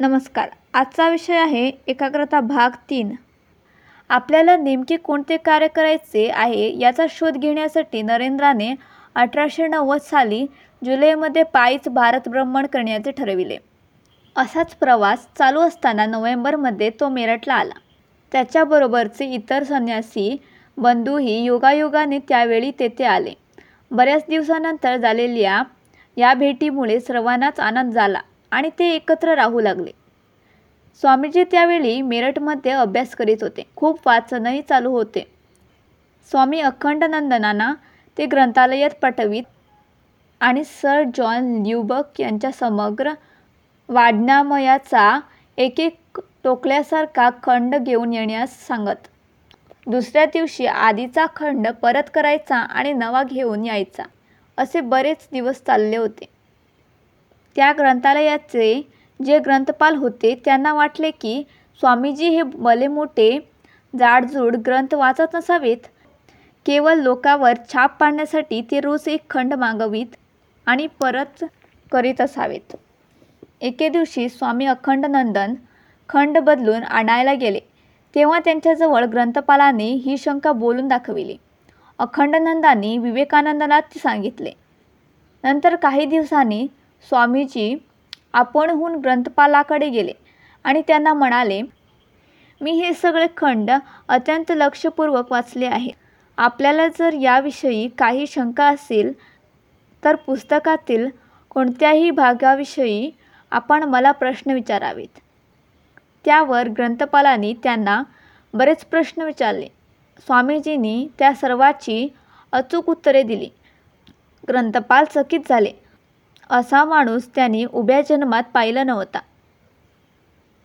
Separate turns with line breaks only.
नमस्कार. आजचा विषय आहे एकाग्रता भाग तीन. आपल्याला नेमके कोणते कार्य करायचे आहे याचा शोध घेण्यासाठी नरेंद्राने अठराशे नव्वद साली जुलैमध्ये पायीच भारत भ्रमण करण्याचे ठरविले. असाच प्रवास चालू असताना नोव्हेंबरमध्ये तो मेरठला आला. त्याच्याबरोबरचे इतर संन्यासी बंधूही योगायोगाने त्यावेळी तेथे आले. बऱ्याच दिवसानंतर झालेल्या या भेटीमुळे सर्वांनाच आनंद झाला. आणि ते एकत्र राहू लागले. स्वामीजी त्यावेळी मेरठमध्ये अभ्यास करीत होते. खूप वाचनही चालू होते. स्वामी अखंडनंदनांना ते ग्रंथालयात पटवीत आणि सर जॉन ल्युबक यांच्या समग्र वाङ्मयाचा एक एक टोकल्यासारखा खंड घेऊन येण्यास सांगत. दुसऱ्या दिवशी आधीचा खंड परत करायचा आणि नवा घेऊन यायचा. असे बरेच दिवस चालले होते. त्या ग्रंथालयाचे जे ग्रंथपाल होते त्यांना वाटले की स्वामीजी हे भले मोठे जाडजूड ग्रंथ वाचत नसावेत. केवळ लोकावर छाप पाडण्यासाठी ते रोज एक खंड मागवीत आणि परत करीत असावेत. एके दिवशी स्वामी अखंडनंदन खंड बदलून आणायला गेले. तेव्हा त्यांच्याजवळ ग्रंथपालाने ही शंका बोलून दाखविली. अखंडनंदांनी विवेकानंदाला ती सांगितले नंतर काही दिवसांनी स्वामीजी आपणहून ग्रंथपालाकडे गेले आणि त्यांना म्हणाले मी हे सगळे खंड अत्यंत लक्षपूर्वक वाचले आहे. आपल्याला जर याविषयी काही शंका असेल तर पुस्तकातील कोणत्याही भागाविषयी आपण मला प्रश्न विचारावेत. त्यावर ग्रंथपालांनी त्यांना बरेच प्रश्न विचारले. स्वामीजींनी त्या सर्वाची अचूक उत्तरे दिली. ग्रंथपाल चकित झाले. असा माणूस त्यांनी उभ्या जन्मात पाहिला नव्हता.